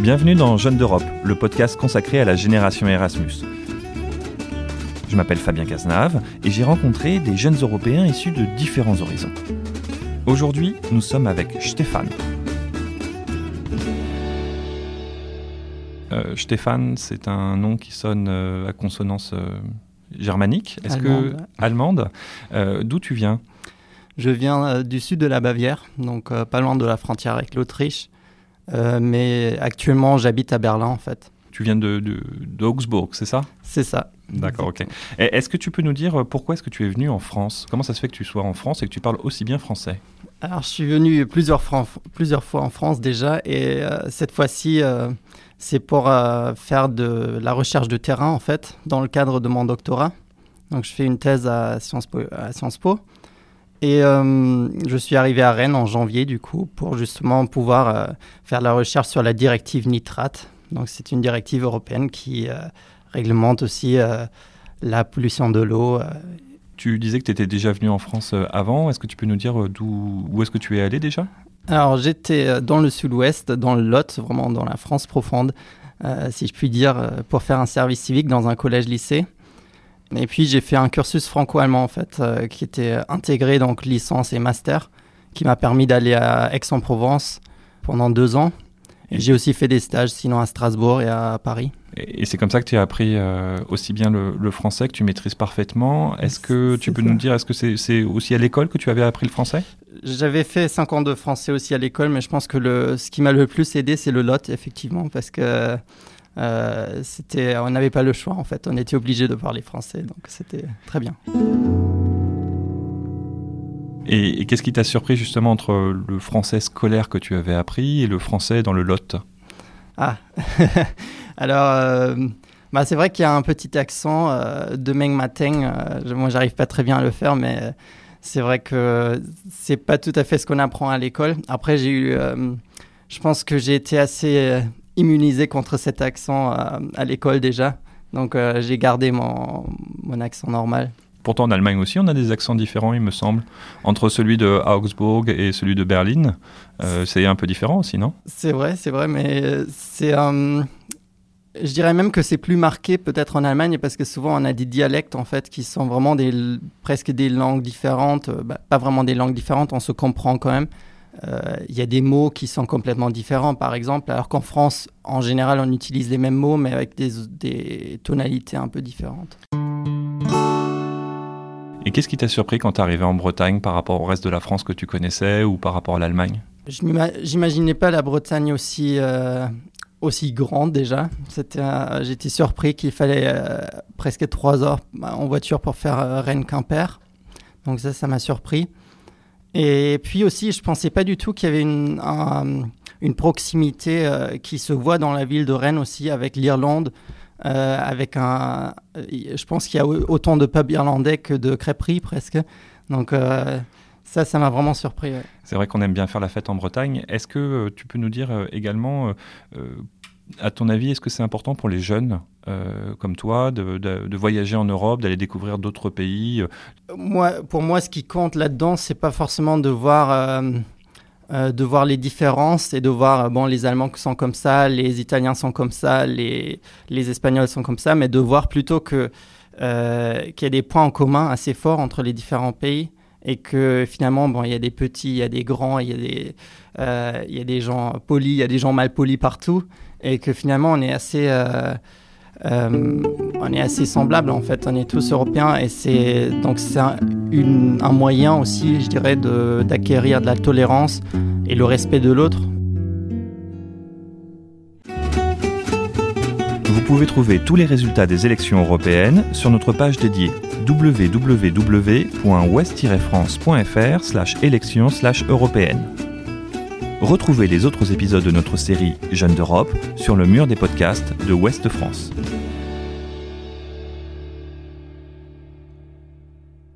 Bienvenue dans Jeunes d'Europe, le podcast consacré à la génération Erasmus. Je m'appelle Fabien Cazenave et j'ai rencontré des jeunes Européens issus de différents horizons. Aujourd'hui, nous sommes avec Stéphane. Euh, Stéphane, c'est un nom qui sonne euh, à consonance euh, germanique. Est-ce que allemande D'où tu viens? Je viens du sud de la Bavière, donc pas loin de la frontière avec l'Autriche. Euh, mais actuellement, j'habite à Berlin en fait. Tu viens de, de, d'Augsbourg, c'est ça? C'est ça. D'accord, ok. Est-ce que tu peux nous dire euh, pourquoi est-ce que tu es venu en France? Comment ça se fait que tu sois en France et que tu parles aussi bien français? Alors, je suis venu plusieurs, fois en France déjà, et euh, cette fois-ci, euh, c'est pour euh, faire de la recherche de terrain, en fait, dans le cadre de mon doctorat. Donc, je fais une thèse à Sciences Po. À Sciences Po. Et euh, je suis arrivé à Rennes en janvier, du coup, pour justement pouvoir euh, faire la recherche sur la directive nitrate. Donc, c'est une directive européenne qui euh, réglemente aussi la pollution de l'eau, Tu disais que tu étais déjà venu en France avant. Est-ce que tu peux nous dire d'où, où est-ce que tu es allé déjà? Alors, j'étais dans le sud-ouest, dans le Lot, vraiment dans la France profonde, si je puis dire, pour faire un service civique dans un collège-lycée. Et puis, j'ai fait un cursus franco-allemand, en fait, euh, qui était intégré, donc licence et master, qui m'a permis d'aller à Aix-en-Provence pendant deux ans. Et j'ai aussi fait des stages, sinon à Strasbourg et à Paris. Et et c'est comme ça que tu as appris euh, aussi bien le, le français, que tu maîtrises parfaitement. Est-ce que tu peux ça. nous dire, est-ce que c'est, aussi à l'école que tu avais appris le français? J'avais fait 5 ans de français aussi à l'école, mais je pense que le, ce qui m'a le plus aidé, c'est le lot, effectivement, parce que euh, c'était, on n'avait pas le choix, en fait. On était obligé de parler français, donc c'était très bien. Et, et qu'est-ce qui t'a surpris justement entre le français scolaire que tu avais appris et le français dans le Lot? Ah, alors, euh, bah, c'est vrai qu'il y a un petit accent euh, de Meng Mateng. moi, j'arrive pas très bien à le faire, mais c'est vrai que c'est pas tout à fait ce qu'on apprend à l'école. Après, j'ai eu, je pense que j'ai été assez immunisé contre cet accent euh, à l'école déjà. Donc, euh, j'ai gardé mon, mon accent normal. Pourtant, en Allemagne aussi, on a des accents différents, il me semble. Entre celui de Augsbourg et celui de Berlin, euh, c'est un peu différent aussi, non? C'est vrai, c'est vrai, mais c'est. euh, je dirais même que c'est plus marqué peut-être en Allemagne parce que souvent on a des dialectes en fait qui sont vraiment des, presque des langues différentes. bah, pas vraiment des langues différentes, on se comprend quand même. Euh, Il y a des mots qui sont complètement différents par exemple, alors qu'en France en général on utilise les mêmes mots mais avec des, des tonalités un peu différentes. Et qu'est-ce qui t'a surpris quand t'es arrivé en Bretagne par rapport au reste de la France que tu connaissais ou par rapport à l'Allemagne? Je J'imaginais pas la Bretagne aussi, euh, aussi grande déjà. Euh, J'étais surpris qu'il fallait euh, presque trois heures en voiture pour faire euh, Rennes-Quimper. Donc ça, ça m'a surpris. Et puis aussi, je pensais pas du tout qu'il y avait une, un- une proximité euh, qui se voit dans la ville de Rennes aussi avec l'Irlande. euh, avec un, euh, je pense qu'il y a au- autant de pubs irlandais que de crêperies presque. Donc ça, ça m'a vraiment surpris. C'est vrai qu'on aime bien faire la fête en Bretagne. Est-ce que tu peux nous dire également, à ton avis, est-ce que c'est important pour les jeunes euh, comme toi de, voyager en Europe, d'aller découvrir d'autres pays euh, moi, pour moi, ce qui compte là-dedans, c'est pas forcément de voir, euh, de voir les différences et de voir, bon, les Allemands sont comme ça, les Italiens sont comme ça, les, les Espagnols sont comme ça, mais de voir plutôt que, qu'il y a des points en commun assez forts entre les différents pays et que finalement, bon, il y a des petits, il y a des grands, il y a des, il y a des gens polis, il y a des gens mal polis partout et que finalement, on est assez. Euh, on est assez semblables en fait, on est tous européens et c'est donc c'est un, moyen aussi, je dirais, de- d'acquérir de la tolérance et le respect de l'autre. Vous pouvez trouver tous les résultats des élections européennes sur notre page dédiée www.ouest-france.fr/élections/européennes. Retrouvez les autres épisodes de notre série Jeunes d'Europe sur le mur des podcasts de Ouest France.